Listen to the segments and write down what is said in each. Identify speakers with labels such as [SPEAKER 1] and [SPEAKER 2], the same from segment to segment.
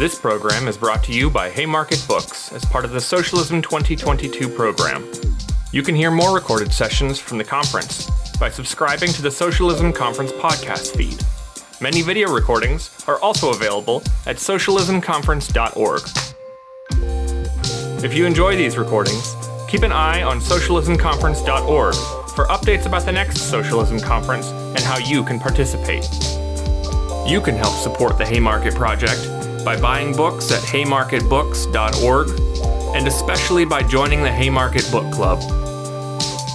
[SPEAKER 1] This program is brought to you by Haymarket Books as part of the Socialism 2022 program. You can hear more recorded sessions from the conference by subscribing to the Socialism Conference podcast feed. Many video recordings are also available at socialismconference.org. If you enjoy these recordings, keep an eye on socialismconference.org for updates about the next Socialism Conference and how you can participate. You can help support the Haymarket Project by buying books at haymarketbooks.org and especially by joining the Haymarket Book Club.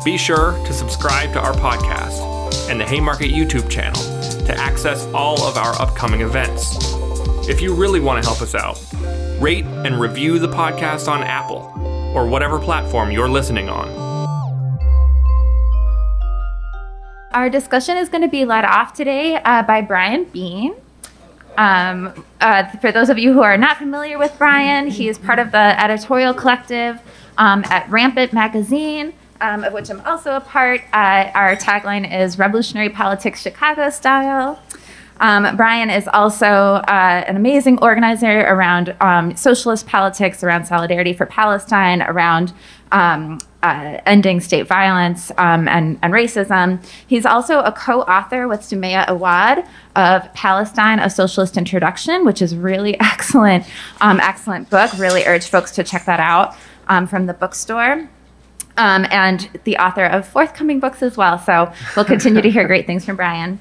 [SPEAKER 1] Be sure to subscribe to our podcast and the Haymarket YouTube channel to access all of our upcoming events. If you really want to help us out, rate and review the podcast on Apple or whatever platform you're listening on.
[SPEAKER 2] Our discussion is going to be led off today uh, by Brian Bean. Um, uh, for those of you who are not familiar with Brian, he is part of the editorial collective um, at Rampant Magazine, um, of which I'm also a part. Uh, our tagline is Revolutionary Politics Chicago Style. Um, Brian is also uh, an amazing organizer around um, socialist politics, around solidarity for Palestine, around um, uh, ending state violence um, and, and, racism. He's also a co author with Sumaya Awad of Palestine, A Socialist Introduction, which is really excellent, um, excellent book. Really urge folks to check that out um, from the bookstore. Um, and the author of forthcoming books as well. So we'll continue to hear great things from Brian.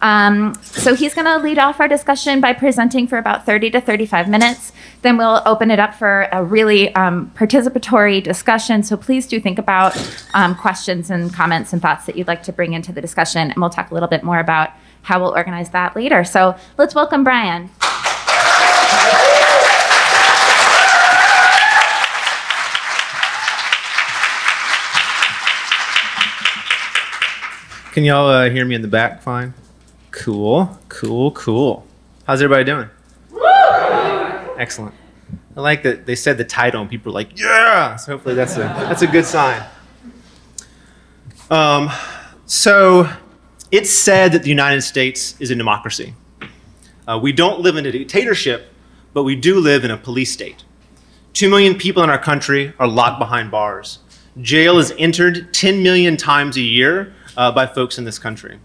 [SPEAKER 2] Um, so he's going to lead off our discussion by presenting for about 30 to 35 minutes. Then we'll open it up for a really um, participatory discussion. So please do think about um, questions and comments and thoughts that you'd like to bring into the discussion. And we'll talk a little bit more about how we'll organize that later. So let's welcome Brian.
[SPEAKER 3] Can y'all uh, hear me in the back fine? Cool, cool, cool. How's everybody doing? Excellent. I like that they said the title and people are like, yeah. So hopefully that's a that's a good sign. Um, so it's said that the United States is a democracy. Uh, we don't live in a dictatorship, but we do live in a police state. Two million people in our country are locked behind bars. Jail is entered 10 million times a year uh, by folks in this country.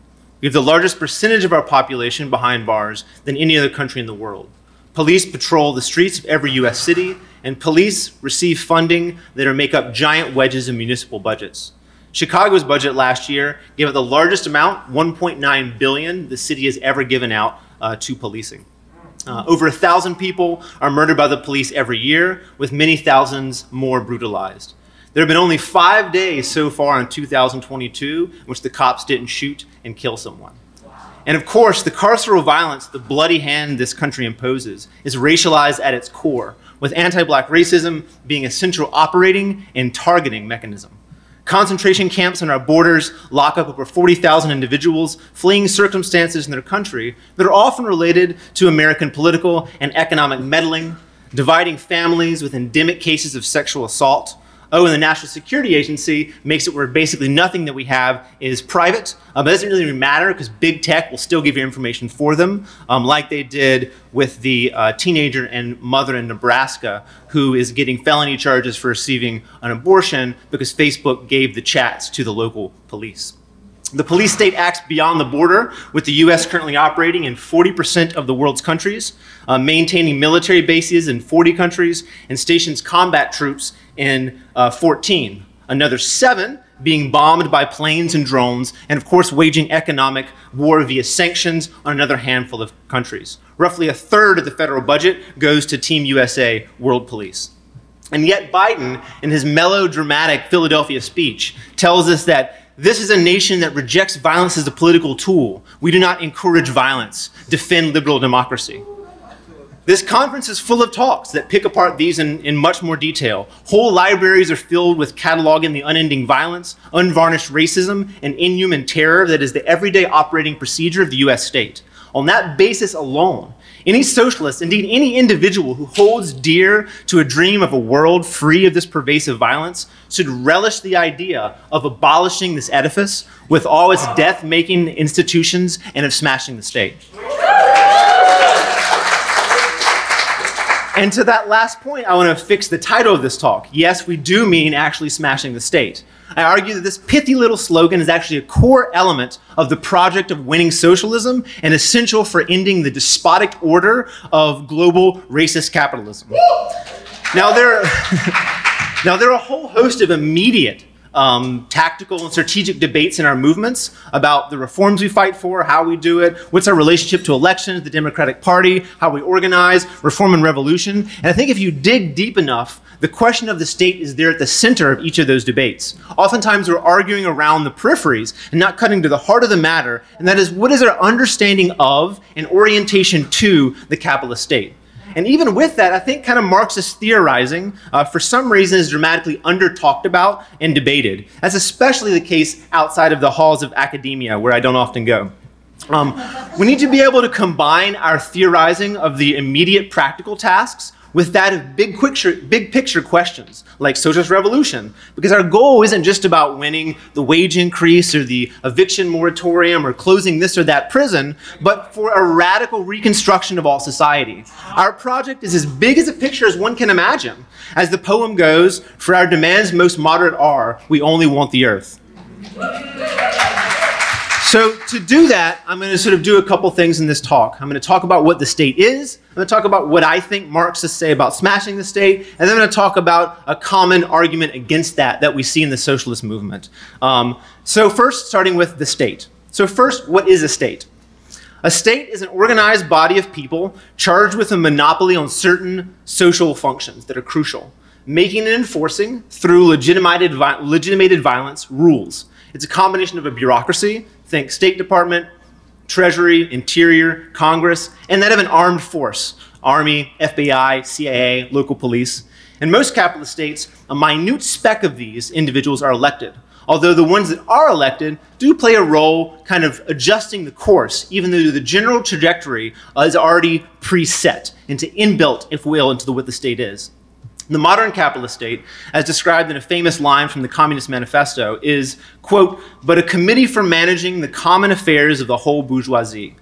[SPEAKER 3] We have the largest percentage of our population behind bars than any other country in the world. Police patrol the streets of every US city, and police receive funding that make up giant wedges in municipal budgets. Chicago's budget last year gave it the largest amount, 1.9 billion, the city has ever given out uh, to policing. Uh, over a thousand people are murdered by the police every year, with many thousands more brutalized. There have been only five days so far in 2022 in which the cops didn't shoot and kill someone. And of course, the carceral violence the bloody hand this country imposes is racialized at its core, with anti black racism being a central operating and targeting mechanism. Concentration camps on our borders lock up over 40,000 individuals fleeing circumstances in their country that are often related to American political and economic meddling, dividing families with endemic cases of sexual assault, oh, and the National Security Agency makes it where basically nothing that we have is private. Um, it doesn't really matter because big tech will still give you information for them, um, like they did with the uh, teenager and mother in Nebraska who is getting felony charges for receiving an abortion because Facebook gave the chats to the local police. The police state acts beyond the border, with the U.S. currently operating in 40% of the world's countries, uh, maintaining military bases in 40 countries, and stations combat troops in uh, 14. Another seven being bombed by planes and drones, and of course, waging economic war via sanctions on another handful of countries. Roughly a third of the federal budget goes to Team USA World Police. And yet, Biden, in his melodramatic Philadelphia speech, tells us that this is a nation that rejects violence as a political tool. We do not encourage violence, defend liberal democracy. This conference is full of talks that pick apart these in, in much more detail. Whole libraries are filled with cataloging the unending violence, unvarnished racism, and inhuman terror that is the everyday operating procedure of the US state. On that basis alone, any socialist, indeed any individual who holds dear to a dream of a world free of this pervasive violence, should relish the idea of abolishing this edifice with all its death making institutions and of smashing the state. And to that last point, I want to fix the title of this talk. Yes, we do mean actually smashing the state. I argue that this pithy little slogan is actually a core element of the project of winning socialism and essential for ending the despotic order of global racist capitalism. Now there, now there are a whole host of immediate um, tactical and strategic debates in our movements about the reforms we fight for, how we do it, what's our relationship to elections, the Democratic Party, how we organize, reform and revolution. And I think if you dig deep enough, the question of the state is there at the center of each of those debates. Oftentimes, we're arguing around the peripheries and not cutting to the heart of the matter, and that is what is our understanding of and orientation to the capitalist state. And even with that, I think kind of Marxist theorizing, uh, for some reason, is dramatically under talked about and debated. That's especially the case outside of the halls of academia, where I don't often go. Um, we need to be able to combine our theorizing of the immediate practical tasks with that of big picture, big picture questions like socialist revolution. Because our goal isn't just about winning the wage increase or the eviction moratorium or closing this or that prison, but for a radical reconstruction of all society. Our project is as big as a picture as one can imagine. As the poem goes, for our demands most moderate are, we only want the earth. So, to do that, I'm going to sort of do a couple things in this talk. I'm going to talk about what the state is. I'm going to talk about what I think Marxists say about smashing the state. And then I'm going to talk about a common argument against that that we see in the socialist movement. Um, so, first, starting with the state. So, first, what is a state? A state is an organized body of people charged with a monopoly on certain social functions that are crucial, making and enforcing, through legitimated, legitimated violence, rules. It's a combination of a bureaucracy, think State Department, Treasury, Interior, Congress, and that of an armed force Army, FBI, CIA, local police. In most capitalist states, a minute speck of these individuals are elected, although the ones that are elected do play a role kind of adjusting the course, even though the general trajectory is already preset into inbuilt, if will, into the, what the state is. The modern capitalist state, as described in a famous line from the Communist Manifesto, is, quote, but a committee for managing the common affairs of the whole bourgeoisie.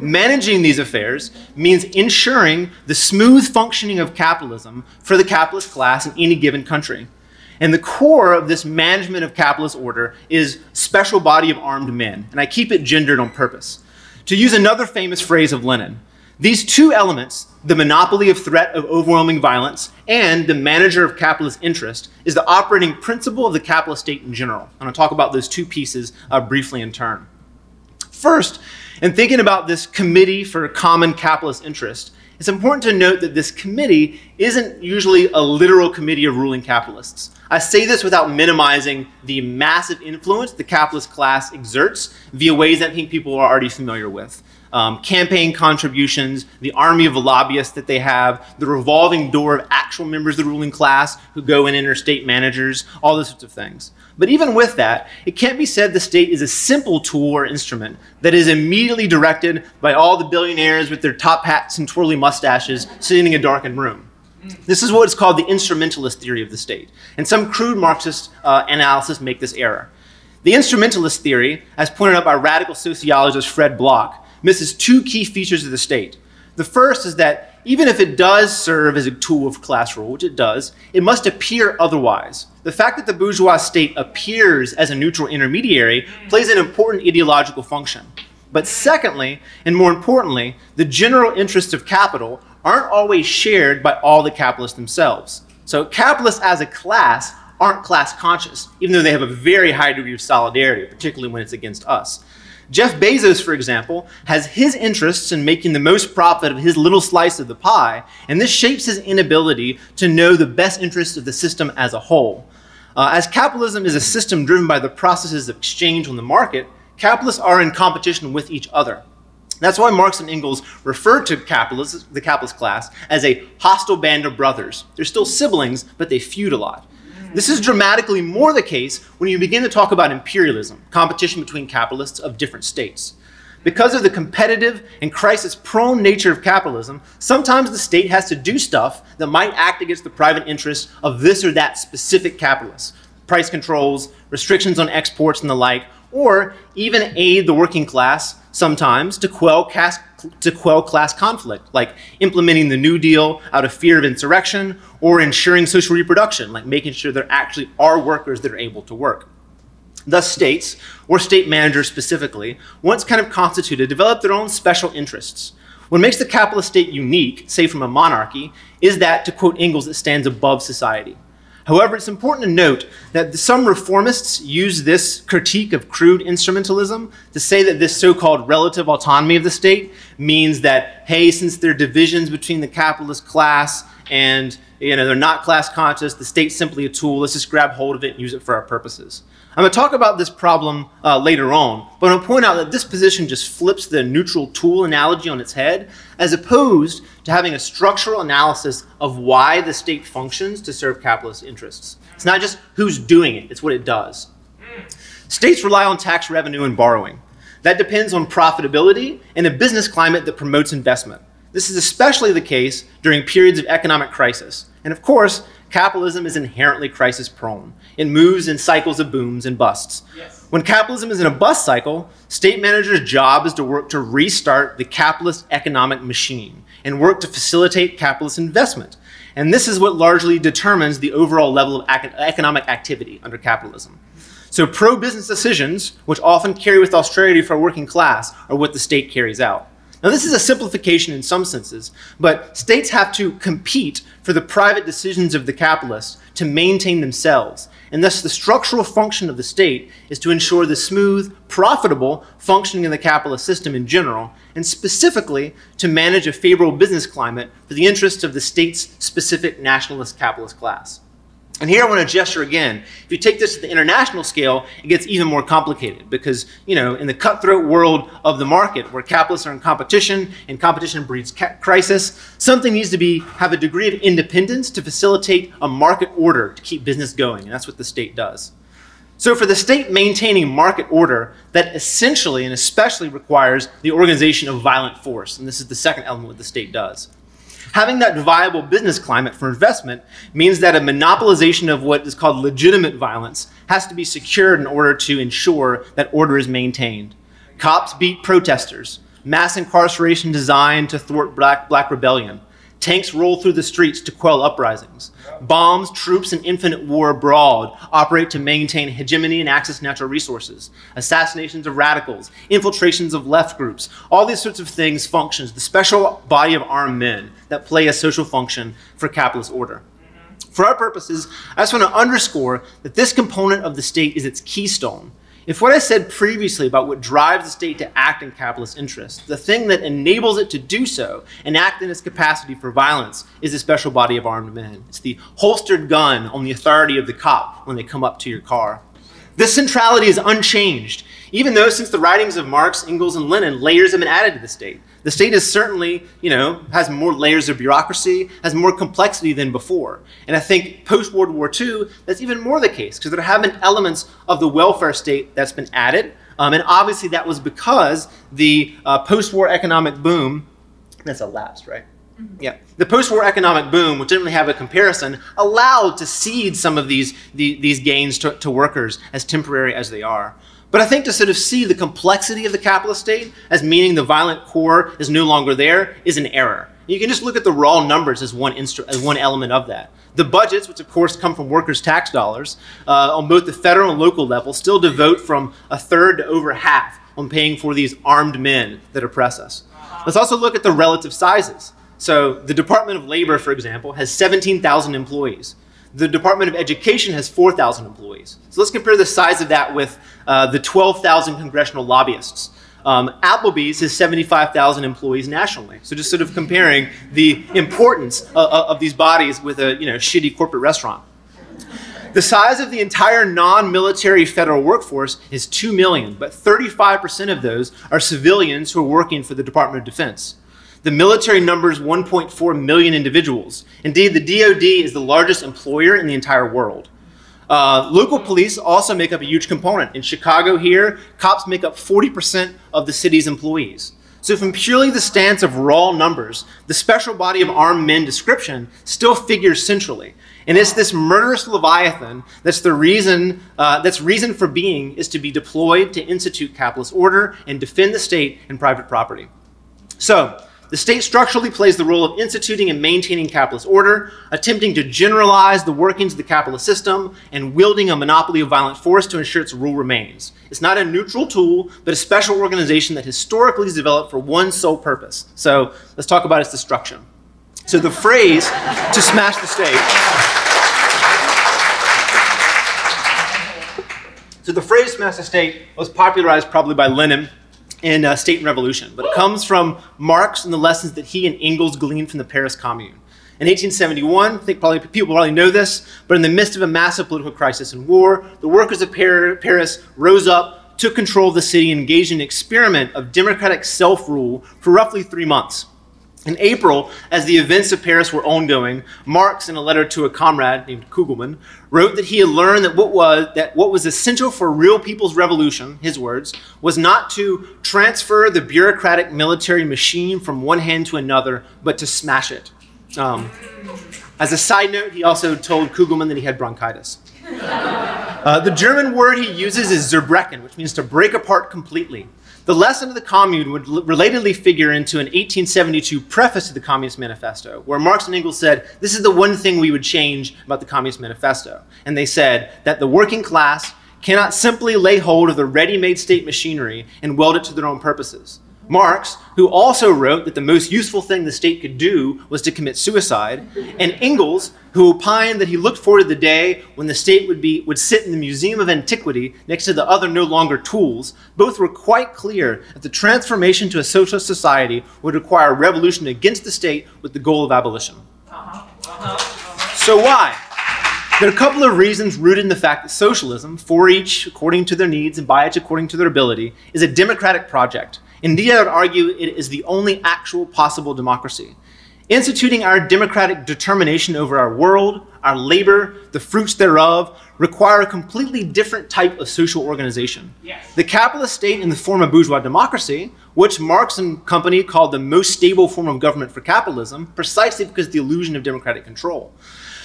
[SPEAKER 3] Managing these affairs means ensuring the smooth functioning of capitalism for the capitalist class in any given country. And the core of this management of capitalist order is special body of armed men, and I keep it gendered on purpose. To use another famous phrase of Lenin, these two elements, the monopoly of threat of overwhelming violence and the manager of capitalist interest, is the operating principle of the capitalist state in general. I'm going to talk about those two pieces uh, briefly in turn. First, in thinking about this committee for common capitalist interest, it's important to note that this committee isn't usually a literal committee of ruling capitalists. I say this without minimizing the massive influence the capitalist class exerts via ways that I think people are already familiar with um, campaign contributions, the army of lobbyists that they have, the revolving door of actual members of the ruling class who go in and are interstate managers, all those sorts of things. But even with that, it can't be said the state is a simple tool or instrument that is immediately directed by all the billionaires with their top hats and twirly mustaches sitting in a darkened room. This is what is called the instrumentalist theory of the state. And some crude Marxist uh, analysis make this error. The instrumentalist theory, as pointed out by radical sociologist Fred Block, misses two key features of the state. The first is that even if it does serve as a tool of class rule, which it does, it must appear otherwise. The fact that the bourgeois state appears as a neutral intermediary plays an important ideological function. But secondly, and more importantly, the general interests of capital aren't always shared by all the capitalists themselves. So capitalists as a class aren't class conscious, even though they have a very high degree of solidarity, particularly when it's against us. Jeff Bezos, for example, has his interests in making the most profit of his little slice of the pie, and this shapes his inability to know the best interests of the system as a whole. Uh, as capitalism is a system driven by the processes of exchange on the market, capitalists are in competition with each other. That's why Marx and Engels referred to capitalists, the capitalist class as a hostile band of brothers. They're still siblings, but they feud a lot. This is dramatically more the case when you begin to talk about imperialism, competition between capitalists of different states. Because of the competitive and crisis prone nature of capitalism, sometimes the state has to do stuff that might act against the private interests of this or that specific capitalist. Price controls, restrictions on exports, and the like, or even aid the working class sometimes to quell, class, to quell class conflict, like implementing the New Deal out of fear of insurrection, or ensuring social reproduction, like making sure there actually are workers that are able to work. Thus, states, or state managers specifically, once kind of constituted, develop their own special interests. What makes the capitalist state unique, say from a monarchy, is that, to quote Engels, it stands above society. However, it's important to note that some reformists use this critique of crude instrumentalism to say that this so called relative autonomy of the state means that, hey, since there are divisions between the capitalist class and you know, they're not class conscious, the state's simply a tool, let's just grab hold of it and use it for our purposes. I'm going to talk about this problem uh, later on, but I'm going to point out that this position just flips the neutral tool analogy on its head, as opposed to having a structural analysis of why the state functions to serve capitalist interests. It's not just who's doing it, it's what it does. States rely on tax revenue and borrowing. That depends on profitability and a business climate that promotes investment. This is especially the case during periods of economic crisis. And of course, capitalism is inherently crisis prone. It moves in cycles of booms and busts. Yes. When capitalism is in a bust cycle, state managers' job is to work to restart the capitalist economic machine and work to facilitate capitalist investment. And this is what largely determines the overall level of economic activity under capitalism. So, pro business decisions, which often carry with austerity for a working class, are what the state carries out. Now, this is a simplification in some senses, but states have to compete for the private decisions of the capitalists to maintain themselves. And thus, the structural function of the state is to ensure the smooth, profitable functioning of the capitalist system in general, and specifically to manage a favorable business climate for the interests of the state's specific nationalist capitalist class. And here I want to gesture again. If you take this to the international scale, it gets even more complicated because, you know, in the cutthroat world of the market where capitalists are in competition and competition breeds ca- crisis, something needs to be have a degree of independence to facilitate a market order to keep business going, and that's what the state does. So for the state maintaining market order, that essentially and especially requires the organization of violent force, and this is the second element what the state does. Having that viable business climate for investment means that a monopolization of what is called legitimate violence has to be secured in order to ensure that order is maintained. Cops beat protesters, mass incarceration designed to thwart black, black rebellion. Tanks roll through the streets to quell uprisings. Bombs, troops, and infinite war abroad operate to maintain hegemony and access to natural resources. Assassinations of radicals, infiltrations of left groups, all these sorts of things functions, the special body of armed men that play a social function for capitalist order. For our purposes, I just want to underscore that this component of the state is its keystone if what I said previously about what drives the state to act in capitalist interests, the thing that enables it to do so and act in its capacity for violence, is a special body of armed men. It's the holstered gun on the authority of the cop when they come up to your car. This centrality is unchanged, even though since the writings of Marx, Engels, and Lenin, layers have been added to the state. The state is certainly, you know, has more layers of bureaucracy, has more complexity than before. And I think post World War II, that's even more the case, because there have been elements of the welfare state that's been added. Um, and obviously, that was because the uh, post war economic boom, that's elapsed, right? Mm-hmm. Yeah. The post war economic boom, which didn't really have a comparison, allowed to cede some of these, the, these gains to, to workers as temporary as they are. But I think to sort of see the complexity of the capitalist state as meaning the violent core is no longer there is an error. You can just look at the raw numbers as one, instru- as one element of that. The budgets, which of course come from workers' tax dollars, uh, on both the federal and local level, still devote from a third to over half on paying for these armed men that oppress us. Let's also look at the relative sizes. So, the Department of Labor, for example, has 17,000 employees. The Department of Education has 4,000 employees. So let's compare the size of that with uh, the 12,000 congressional lobbyists. Um, Applebee's has 75,000 employees nationally. So just sort of comparing the importance of, of these bodies with a you know shitty corporate restaurant. The size of the entire non-military federal workforce is 2 million, but 35% of those are civilians who are working for the Department of Defense. The military numbers 1.4 million individuals. Indeed, the DoD is the largest employer in the entire world. Uh, local police also make up a huge component. In Chicago, here, cops make up 40% of the city's employees. So, from purely the stance of raw numbers, the special body of armed men description still figures centrally. And it's this murderous leviathan that's the reason uh, that's reason for being is to be deployed to institute capitalist order and defend the state and private property. So, the state structurally plays the role of instituting and maintaining capitalist order, attempting to generalize the workings of the capitalist system, and wielding a monopoly of violent force to ensure its rule remains. It's not a neutral tool, but a special organization that historically is developed for one sole purpose. So let's talk about its destruction. So the phrase to smash the state. So the phrase smash the state was popularized probably by Lenin in uh, State and Revolution, but it comes from Marx and the lessons that he and Engels gleaned from the Paris Commune. In 1871, I think probably people probably know this, but in the midst of a massive political crisis and war, the workers of Paris rose up, took control of the city, and engaged in an experiment of democratic self-rule for roughly three months. In April, as the events of Paris were ongoing, Marx, in a letter to a comrade named Kugelmann, wrote that he had learned that what was that what was essential for real people's revolution, his words, was not to transfer the bureaucratic military machine from one hand to another, but to smash it. Um, as a side note, he also told Kugelmann that he had bronchitis. Uh, the German word he uses is zerbrechen, which means to break apart completely. The lesson of the Commune would relatedly figure into an 1872 preface to the Communist Manifesto, where Marx and Engels said, This is the one thing we would change about the Communist Manifesto. And they said that the working class cannot simply lay hold of the ready made state machinery and weld it to their own purposes. Marx, who also wrote that the most useful thing the state could do was to commit suicide, and Engels, who opined that he looked forward to the day when the state would, be, would sit in the Museum of Antiquity next to the other no longer tools, both were quite clear that the transformation to a socialist society would require a revolution against the state with the goal of abolition. So, why? There are a couple of reasons rooted in the fact that socialism, for each according to their needs and by each according to their ability, is a democratic project Indeed, I would argue it is the only actual possible democracy. Instituting our democratic determination over our world, our labor, the fruits thereof, require a completely different type of social organization. Yes. The capitalist state in the form of bourgeois democracy, which Marx and company called the most stable form of government for capitalism, precisely because of the illusion of democratic control.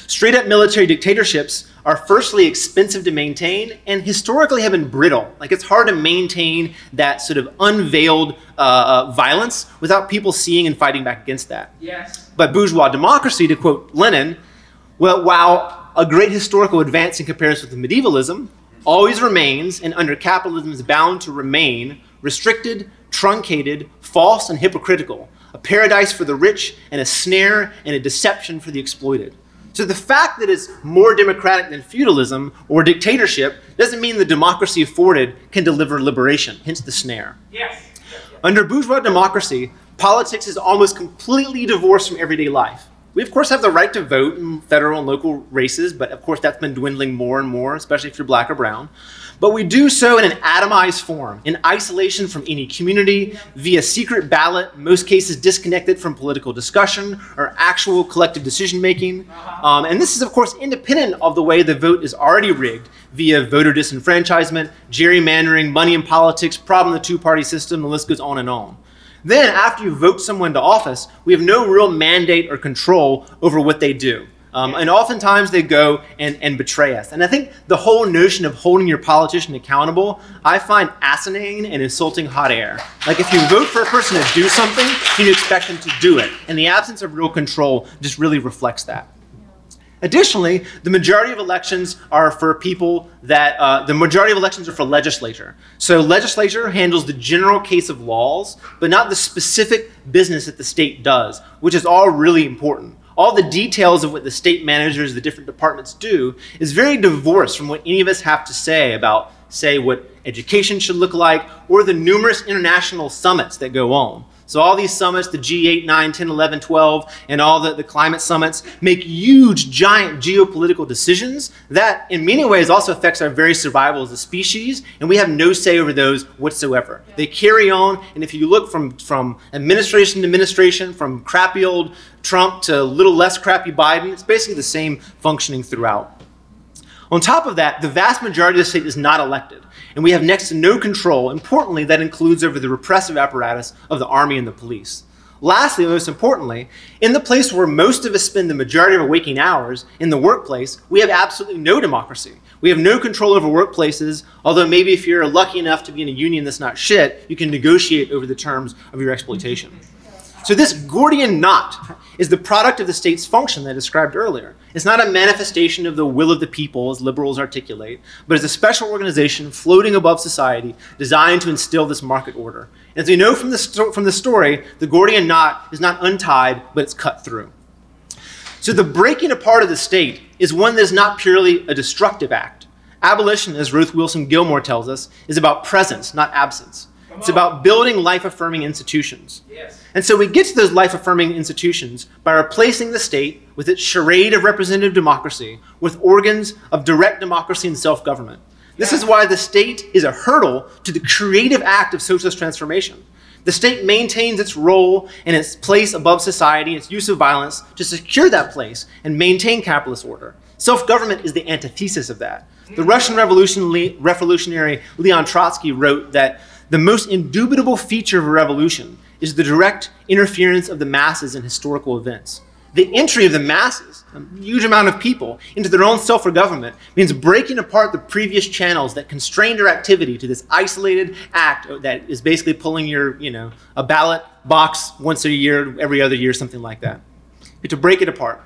[SPEAKER 3] Straight up military dictatorships are firstly expensive to maintain and historically have been brittle. Like it's hard to maintain that sort of unveiled uh, uh, violence without people seeing and fighting back against that.
[SPEAKER 4] Yes.
[SPEAKER 3] But bourgeois democracy, to quote Lenin, well, while a great historical advance in comparison with medievalism, always remains and under capitalism is bound to remain restricted, truncated, false, and hypocritical, a paradise for the rich and a snare and a deception for the exploited. So the fact that it's more democratic than feudalism or dictatorship doesn't mean the democracy afforded can deliver liberation, hence the snare.
[SPEAKER 4] Yes.
[SPEAKER 3] Under bourgeois democracy, politics is almost completely divorced from everyday life. We, of course, have the right to vote in federal and local races, but of course, that's been dwindling more and more, especially if you're black or brown. But we do so in an atomized form, in isolation from any community, via secret ballot, in most cases disconnected from political discussion or actual collective decision making. Um, and this is, of course, independent of the way the vote is already rigged via voter disenfranchisement, gerrymandering, money in politics, problem the two party system, the list goes on and on. Then, after you vote someone to office, we have no real mandate or control over what they do. Um, and oftentimes they go and, and betray us. And I think the whole notion of holding your politician accountable, I find asinine and insulting hot air. Like if you vote for a person to do something, you expect them to do it. And the absence of real control just really reflects that. Additionally, the majority of elections are for people that, uh, the majority of elections are for legislature. So, legislature handles the general case of laws, but not the specific business that the state does, which is all really important all the details of what the state managers, the different departments do, is very divorced from what any of us have to say about, say, what education should look like or the numerous international summits that go on. So, all these summits, the G8, 9, 10, 11, 12, and all the, the climate summits, make huge, giant geopolitical decisions that, in many ways, also affects our very survival as a species, and we have no say over those whatsoever. They carry on, and if you look from, from administration to administration, from crappy old Trump to a little less crappy Biden, it's basically the same functioning throughout. On top of that, the vast majority of the state is not elected, and we have next to no control. Importantly, that includes over the repressive apparatus of the army and the police. Lastly, most importantly, in the place where most of us spend the majority of our waking hours, in the workplace, we have absolutely no democracy. We have no control over workplaces, although maybe if you're lucky enough to be in a union that's not shit, you can negotiate over the terms of your exploitation. So, this Gordian knot is the product of the state's function that I described earlier. It's not a manifestation of the will of the people, as liberals articulate, but it's a special organization floating above society designed to instill this market order. And as we know from the, sto- from the story, the Gordian knot is not untied, but it's cut through. So, the breaking apart of the state is one that is not purely a destructive act. Abolition, as Ruth Wilson Gilmore tells us, is about presence, not absence. It's about building life affirming institutions. Yes. And so we get to those life affirming institutions by replacing the state with its charade of representative democracy with organs of direct democracy and self government. This is why the state is a hurdle to the creative act of socialist transformation. The state maintains its role and its place above society, its use of violence to secure that place and maintain capitalist order. Self government is the antithesis of that. The hmm. Russian Revolution, revolutionary Leon Trotsky wrote that the most indubitable feature of a revolution is the direct interference of the masses in historical events. The entry of the masses, a huge amount of people, into their own self government means breaking apart the previous channels that constrained their activity to this isolated act that is basically pulling your, you know, a ballot box once a year, every other year, something like that. to break it apart.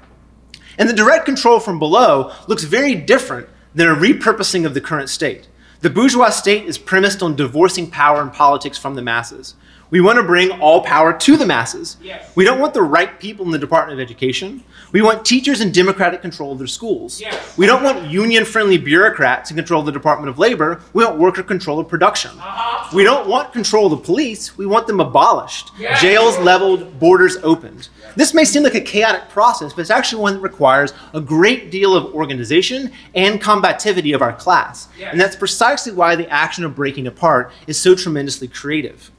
[SPEAKER 3] And the direct control from below looks very different than a repurposing of the current state. The bourgeois state is premised on divorcing power and politics from the masses. We want to bring all power to the masses. Yes. We don't want the right people in the Department of Education. We want teachers in democratic control of their schools. Yes. We don't want union friendly bureaucrats in control of the Department of Labor. We want worker control of production. Uh-huh. We don't want control of the police. We want them abolished, yes. jails leveled, borders opened. This may seem like a chaotic process, but it's actually one that requires a great deal of organization and combativity of our class. And that's precisely why the action of breaking apart is so tremendously creative.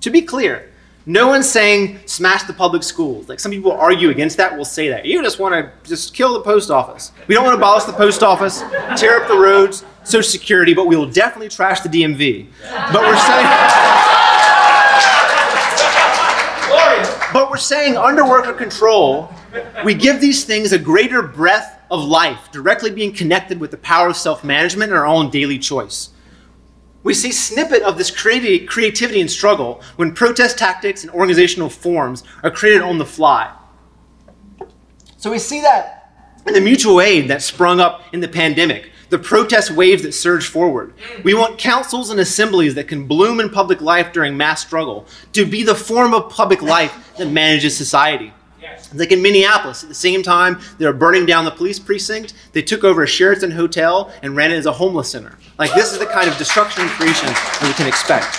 [SPEAKER 3] To be clear, no one's saying smash the public schools. Like some people argue against that, will say that. You just want to just kill the post office. We don't want to abolish the post office, tear up the roads, Social Security, but we will definitely trash the DMV. But we're saying. But we're saying under worker control, we give these things a greater breadth of life, directly being connected with the power of self management and our own daily choice. We see snippet of this creativity and struggle when protest tactics and organizational forms are created on the fly. So we see that in the mutual aid that sprung up in the pandemic, the protest waves that surge forward. Mm. We want councils and assemblies that can bloom in public life during mass struggle to be the form of public life that manages society. Like in Minneapolis, at the same time they were burning down the police precinct, they took over a Sheraton hotel and ran it as a homeless center. Like this is the kind of destruction and creation that we can expect.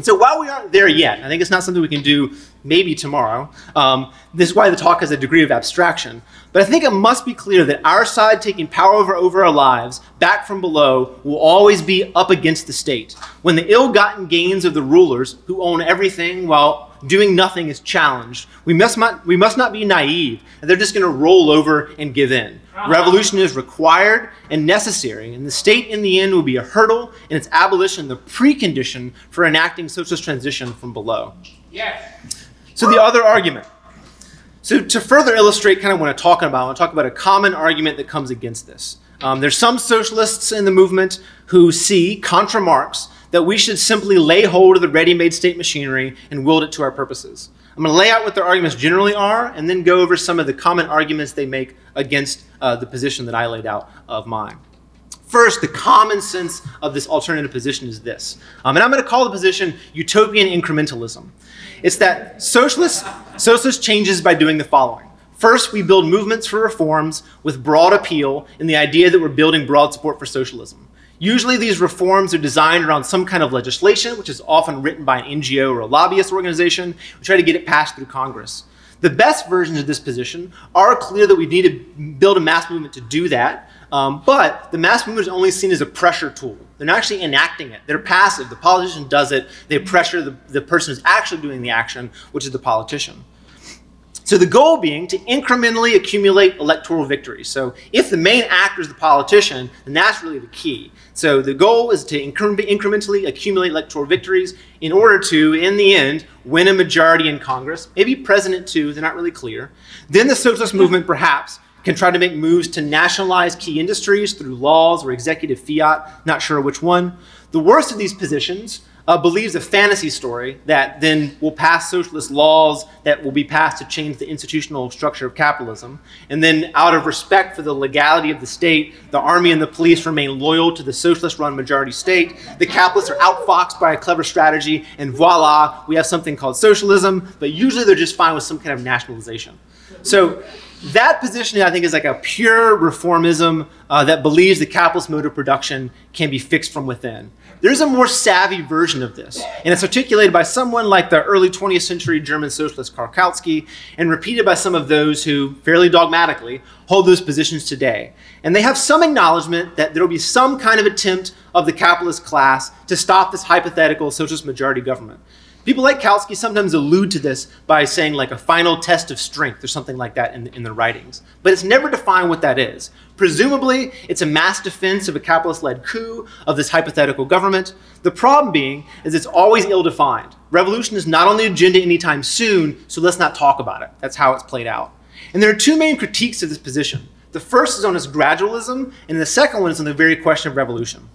[SPEAKER 3] And so while we aren't there yet, I think it's not something we can do maybe tomorrow. Um, this is why the talk has a degree of abstraction. But I think it must be clear that our side taking power over, over our lives, back from below, will always be up against the state. When the ill gotten gains of the rulers, who own everything while doing nothing is challenged. We must not, we must not be naive, they're just going to roll over and give in. Revolution is required and necessary, and the state in the end will be a hurdle, and its abolition the precondition for enacting socialist transition from below. Yes. So the other argument. So to further illustrate kind of what I'm talking about, I want to talk about a common argument that comes against this. Um, there's some socialists in the movement who see, contra Marx, that we should simply lay hold of the ready made state machinery and wield it to our purposes. I'm going to lay out what their arguments generally are and then go over some of the common arguments they make against uh, the position that I laid out of mine. First, the common sense of this alternative position is this. Um, and I'm going to call the position utopian incrementalism. It's that socialist, socialist changes by doing the following. First, we build movements for reforms with broad appeal in the idea that we're building broad support for socialism. Usually, these reforms are designed around some kind of legislation, which is often written by an NGO or a lobbyist organization. We try to get it passed through Congress. The best versions of this position are clear that we need to build a mass movement to do that, um, but the mass movement is only seen as a pressure tool. They're not actually enacting it. They're passive. The politician does it. They pressure the, the person who's actually doing the action, which is the politician. So the goal being to incrementally accumulate electoral victories. So if the main actor is the politician, then that's really the key. So the goal is to incre- incrementally accumulate electoral victories in order to, in the end, win a majority in Congress, maybe president too, they're not really clear. Then the socialist movement perhaps can try to make moves to nationalize key industries through laws or executive fiat, not sure which one. The worst of these positions uh, believes a fantasy story that then will pass socialist laws that will be passed to change the institutional structure of capitalism. And then, out of respect for the legality of the state, the army and the police remain loyal to the socialist run majority state. The capitalists are outfoxed by a clever strategy, and voila, we have something called socialism, but usually they're just fine with some kind of nationalization. So, that position, I think, is like a pure reformism uh, that believes the capitalist mode of production can be fixed from within. There's a more savvy version of this, and it's articulated by someone like the early 20th century German socialist Karl Kautsky, and repeated by some of those who, fairly dogmatically, hold those positions today. And they have some acknowledgement that there will be some kind of attempt of the capitalist class to stop this hypothetical socialist majority government. People like Kautsky sometimes allude to this by saying like a final test of strength or something like that in, in their writings. But it's never defined what that is. Presumably, it's a mass defense of a capitalist led coup of this hypothetical government. The problem being is it's always ill defined. Revolution is not on the agenda anytime soon, so let's not talk about it. That's how it's played out. And there are two main critiques of this position. The first is on its gradualism, and the second one is on the very question of revolution.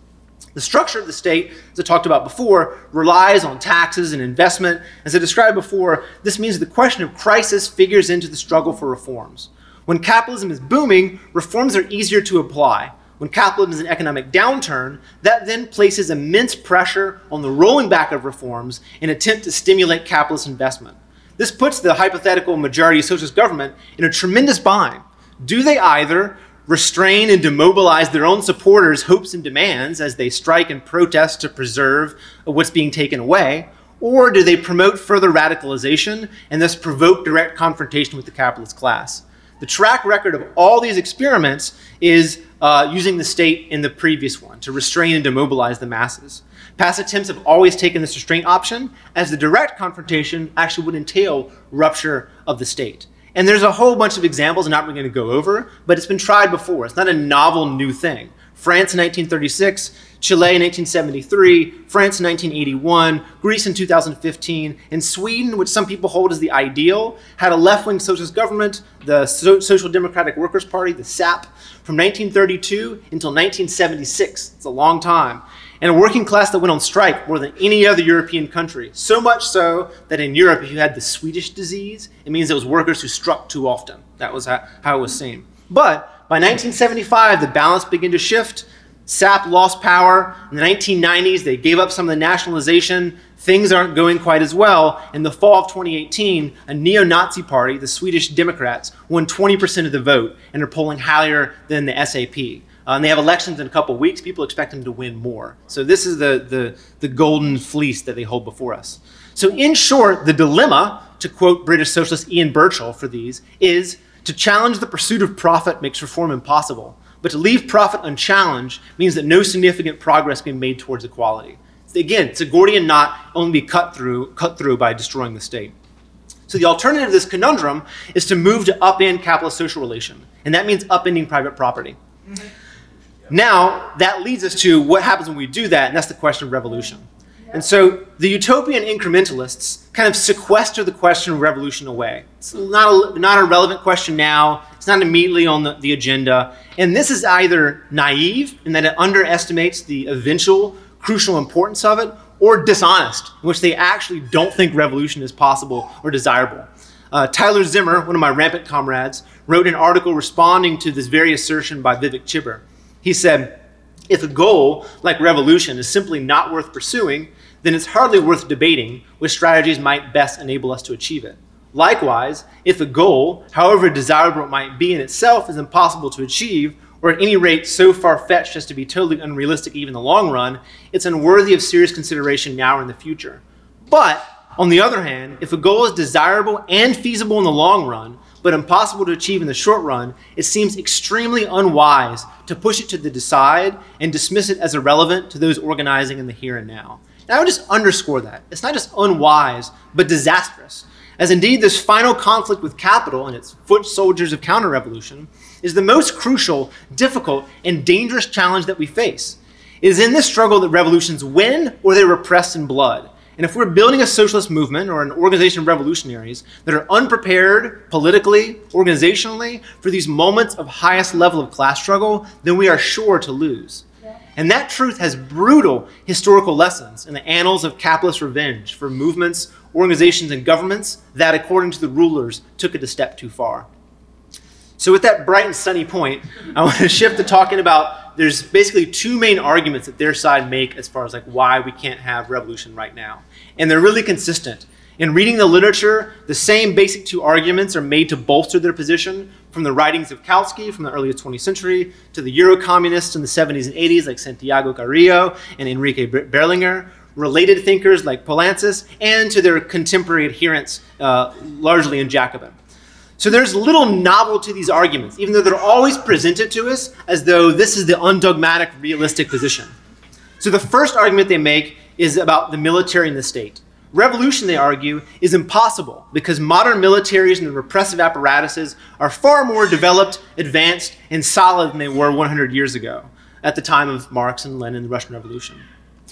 [SPEAKER 3] The structure of the state, as I talked about before, relies on taxes and investment. As I described before, this means the question of crisis figures into the struggle for reforms. When capitalism is booming, reforms are easier to apply. When capitalism is in economic downturn, that then places immense pressure on the rolling back of reforms in an attempt to stimulate capitalist investment. This puts the hypothetical majority socialist government in a tremendous bind. Do they either restrain and demobilize their own supporters' hopes and demands as they strike and protest to preserve what's being taken away? Or do they promote further radicalization and thus provoke direct confrontation with the capitalist class? The track record of all these experiments is uh, using the state in the previous one to restrain and demobilize the masses. Past attempts have always taken this restraint option, as the direct confrontation actually would entail rupture of the state. And there's a whole bunch of examples I'm not really going to go over, but it's been tried before. It's not a novel new thing. France in 1936, Chile in 1873, France in 1981, Greece in 2015, and Sweden, which some people hold as the ideal, had a left wing socialist government, the so- Social Democratic Workers' Party, the SAP, from 1932 until 1976. It's a long time and a working class that went on strike more than any other European country. So much so that in Europe, if you had the Swedish disease, it means it was workers who struck too often. That was how, how it was seen. But by 1975, the balance began to shift. SAP lost power. In the 1990s, they gave up some of the nationalization. Things aren't going quite as well. In the fall of 2018, a neo Nazi party, the Swedish Democrats, won 20% of the vote and are polling higher than the SAP. Uh, and they have elections in a couple weeks. People expect them to win more. So this is the, the, the golden fleece that they hold before us. So in short, the dilemma, to quote British socialist Ian Birchall for these, is to challenge the pursuit of profit makes reform impossible. But to leave profit unchallenged means that no significant progress can be made towards equality. Again, it's a Gordian knot only be cut through, cut through by destroying the state. So the alternative to this conundrum is to move to upend capitalist social relation, and that means upending private property. Mm-hmm. Now, that leads us to what happens when we do that, and that's the question of revolution. And so the utopian incrementalists kind of sequester the question of revolution away. It's not a, not a relevant question now, it's not immediately on the, the agenda. And this is either naive in that it underestimates the eventual crucial importance of it, or dishonest, in which they actually don't think revolution is possible or desirable. Uh, Tyler Zimmer, one of my rampant comrades, wrote an article responding to this very assertion by Vivek Chibber. He said, if a goal like revolution is simply not worth pursuing, then it's hardly worth debating which strategies might best enable us to achieve it. Likewise, if a goal, however desirable it might be in itself, is impossible to achieve, or at any rate so far fetched as to be totally unrealistic even in the long run, it's unworthy of serious consideration now or in the future. But, on the other hand, if a goal is desirable and feasible in the long run, but impossible to achieve in the short run, it seems extremely unwise to push it to the decide and dismiss it as irrelevant to those organizing in the here and now. And I would just underscore that. It's not just unwise, but disastrous. as indeed this final conflict with capital and its foot soldiers of counter revolution is the most crucial, difficult, and dangerous challenge that we face. It is in this struggle that revolutions win or they're repressed in blood. And if we're building a socialist movement or an organization of revolutionaries that are unprepared politically, organizationally, for these moments of highest level of class struggle, then we are sure to lose. And that truth has brutal historical lessons in the annals of capitalist revenge for movements, organizations, and governments that, according to the rulers, took it a step too far. So, with that bright and sunny point, I want to shift to talking about there's basically two main arguments that their side make as far as like why we can't have revolution right now. And they're really consistent. In reading the literature, the same basic two arguments are made to bolster their position from the writings of Kautsky from the early 20th century to the Eurocommunists in the 70s and 80s like Santiago Carrillo and Enrique Berlinguer, related thinkers like Poulantzas, and to their contemporary adherents, uh, largely in Jacobin. So there's little novel to these arguments, even though they're always presented to us as though this is the undogmatic, realistic position. So the first argument they make is about the military and the state. Revolution, they argue, is impossible because modern militaries and the repressive apparatuses are far more developed, advanced, and solid than they were 100 years ago at the time of Marx and Lenin the Russian Revolution.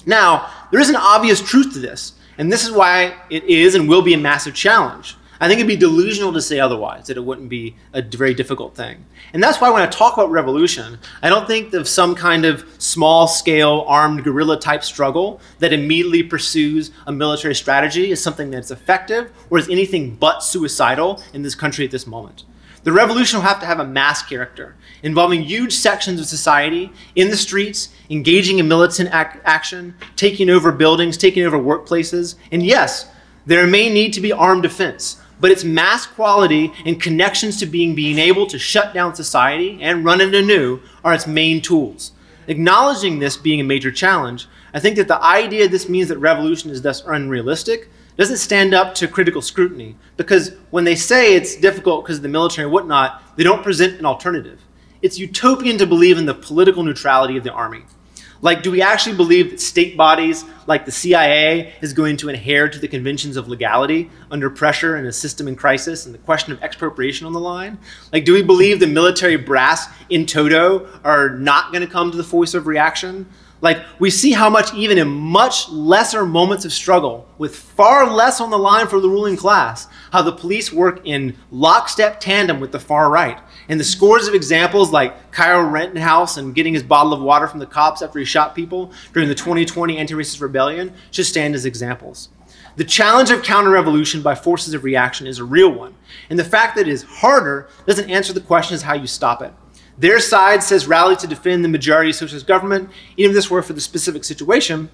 [SPEAKER 3] Now, there is an obvious truth to this, and this is why it is and will be a massive challenge. I think it'd be delusional to say otherwise, that it wouldn't be a very difficult thing. And that's why when I talk about revolution, I don't think of some kind of small scale armed guerrilla type struggle that immediately pursues a military strategy as something that's effective or is anything but suicidal in this country at this moment. The revolution will have to have a mass character, involving huge sections of society in the streets, engaging in militant ac- action, taking over buildings, taking over workplaces. And yes, there may need to be armed defense, but its mass quality and connections to being being able to shut down society and run it anew are its main tools. Acknowledging this being a major challenge, I think that the idea this means that revolution is thus unrealistic doesn't stand up to critical scrutiny because when they say it's difficult because of the military and whatnot, they don't present an alternative. It's utopian to believe in the political neutrality of the army. Like, do we actually believe that state bodies like the CIA is going to adhere to the conventions of legality under pressure in a system in crisis and the question of expropriation on the line? Like, do we believe the military brass in toto are not going to come to the voice of reaction? Like, we see how much, even in much lesser moments of struggle, with far less on the line for the ruling class, how the police work in lockstep tandem with the far right. And the scores of examples like Kyle Rittenhouse and getting his bottle of water from the cops after he shot people during the 2020 anti racist rebellion should stand as examples. The challenge of counter revolution by forces of reaction is a real one. And the fact that it is harder doesn't answer the question as how you stop it. Their side says rally to defend the majority socialist government. Even if this were for the specific situation,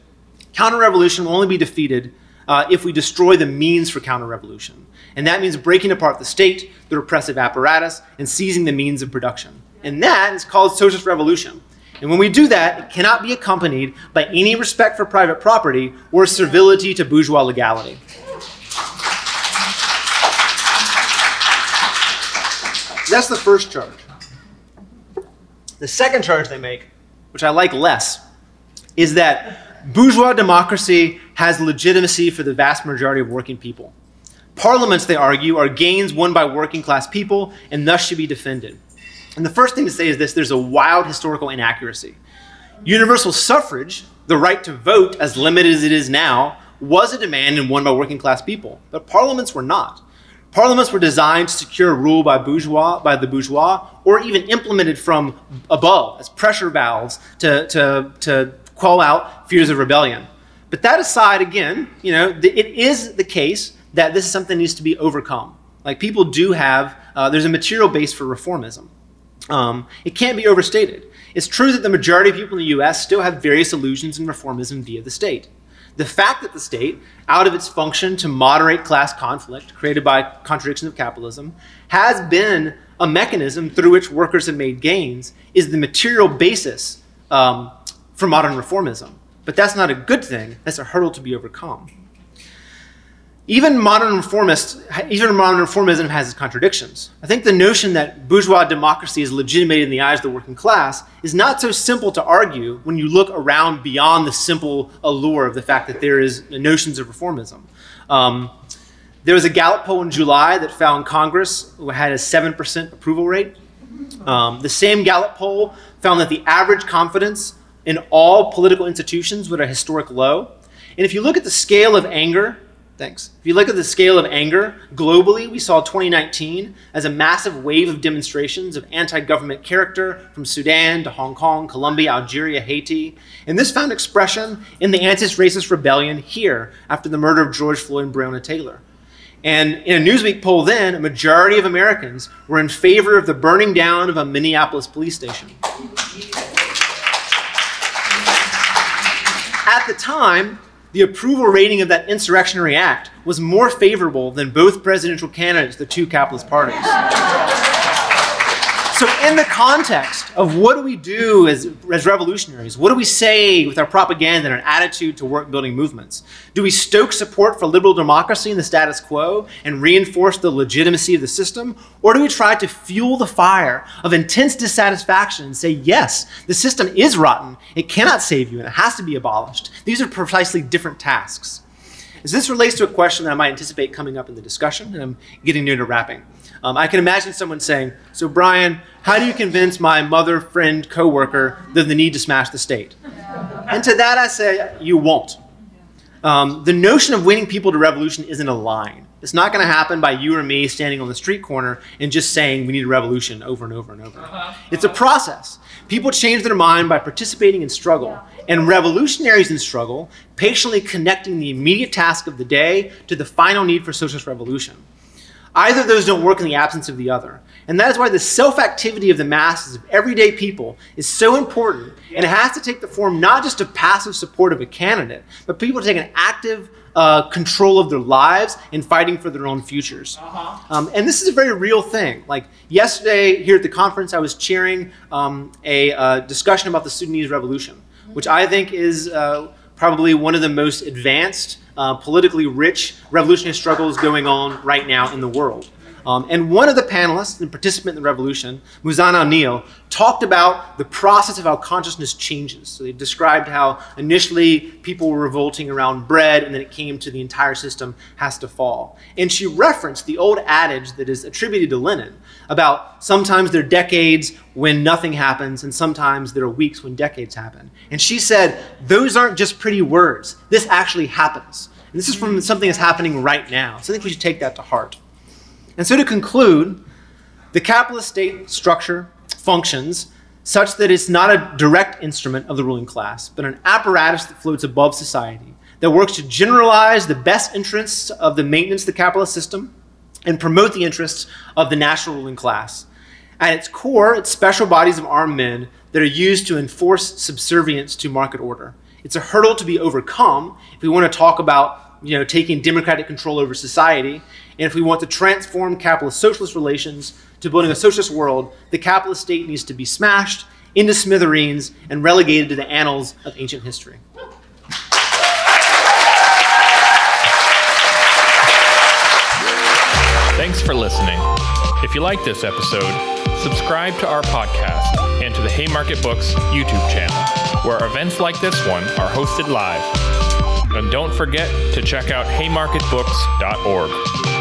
[SPEAKER 3] counter revolution will only be defeated uh, if we destroy the means for counter revolution. And that means breaking apart the state, the repressive apparatus, and seizing the means of production. And that is called socialist revolution. And when we do that, it cannot be accompanied by any respect for private property or servility to bourgeois legality. That's the first charge. The second charge they make, which I like less, is that bourgeois democracy has legitimacy for the vast majority of working people. Parliaments, they argue, are gains won by working class people and thus should be defended. And the first thing to say is this there's a wild historical inaccuracy. Universal suffrage, the right to vote, as limited as it is now, was a demand and won by working class people, but parliaments were not. Parliaments were designed to secure rule by bourgeois, by the bourgeois, or even implemented from above as pressure valves to, to, to call out fears of rebellion. But that aside, again, you know, it is the case that this is something that needs to be overcome. Like people do have, uh, there's a material base for reformism. Um, it can't be overstated. It's true that the majority of people in the US still have various illusions in reformism via the state. The fact that the state, out of its function to moderate class conflict created by contradictions of capitalism, has been a mechanism through which workers have made gains, is the material basis um, for modern reformism. But that's not a good thing, that's a hurdle to be overcome. Even modern reformists, even modern reformism has its contradictions. I think the notion that bourgeois democracy is legitimated in the eyes of the working class is not so simple to argue when you look around beyond the simple allure of the fact that there is notions of reformism. Um, There was a Gallup poll in July that found Congress had a 7% approval rate. Um, the same Gallup poll found that the average confidence in all political institutions at a historic low. And if you look at the scale of anger Thanks. If you look at the scale of anger, globally, we saw 2019 as a massive wave of demonstrations of anti government character from Sudan to Hong Kong, Colombia, Algeria, Haiti. And this found expression in the anti racist rebellion here after the murder of George Floyd and Breonna Taylor. And in a Newsweek poll then, a majority of Americans were in favor of the burning down of a Minneapolis police station. At the time, the approval rating of that insurrectionary act was more favorable than both presidential candidates, the two capitalist parties. So, in the context of what do we do as, as revolutionaries, what do we say with our propaganda and our attitude to work building movements? Do we stoke support for liberal democracy and the status quo and reinforce the legitimacy of the system? Or do we try to fuel the fire of intense dissatisfaction and say, yes, the system is rotten, it cannot save you, and it has to be abolished? These are precisely different tasks. As this relates to a question that I might anticipate coming up in the discussion, and I'm getting near to wrapping. Um, I can imagine someone saying, So, Brian, how do you convince my mother, friend, coworker that the need to smash the state? And to that I say, You won't. Um, the notion of winning people to revolution isn't a line. It's not going to happen by you or me standing on the street corner and just saying we need a revolution over and over and over. Uh-huh. It's a process. People change their mind by participating in struggle, and revolutionaries in struggle patiently connecting the immediate task of the day to the final need for socialist revolution. Either of those don't work in the absence of the other. And that is why the self activity of the masses of everyday people is so important. And it has to take the form not just of passive support of a candidate, but people take an active uh, control of their lives and fighting for their own futures. Uh-huh. Um, and this is a very real thing. Like yesterday here at the conference, I was chairing um, a uh, discussion about the Sudanese revolution, which I think is uh, probably one of the most advanced uh, politically rich revolutionary struggles going on right now in the world. Um, and one of the panelists and participant in the revolution, Muzan Alneel, talked about the process of how consciousness changes. So they described how initially people were revolting around bread, and then it came to the entire system has to fall. And she referenced the old adage that is attributed to Lenin about sometimes there are decades when nothing happens, and sometimes there are weeks when decades happen. And she said, those aren't just pretty words. This actually happens. And this is from something that's happening right now. So I think we should take that to heart. And so to conclude, the capitalist state structure functions such that it's not a direct instrument of the ruling class, but an apparatus that floats above society, that works to generalize the best interests of the maintenance of the capitalist system and promote the interests of the national ruling class. At its core, it's special bodies of armed men that are used to enforce subservience to market order. It's a hurdle to be overcome if we want to talk about you know, taking democratic control over society. And if we want to transform capitalist socialist relations to building a socialist world, the capitalist state needs to be smashed into smithereens and relegated to the annals of ancient history.
[SPEAKER 1] Thanks for listening. If you like this episode, subscribe to our podcast and to the Haymarket Books YouTube channel, where events like this one are hosted live. And don't forget to check out haymarketbooks.org.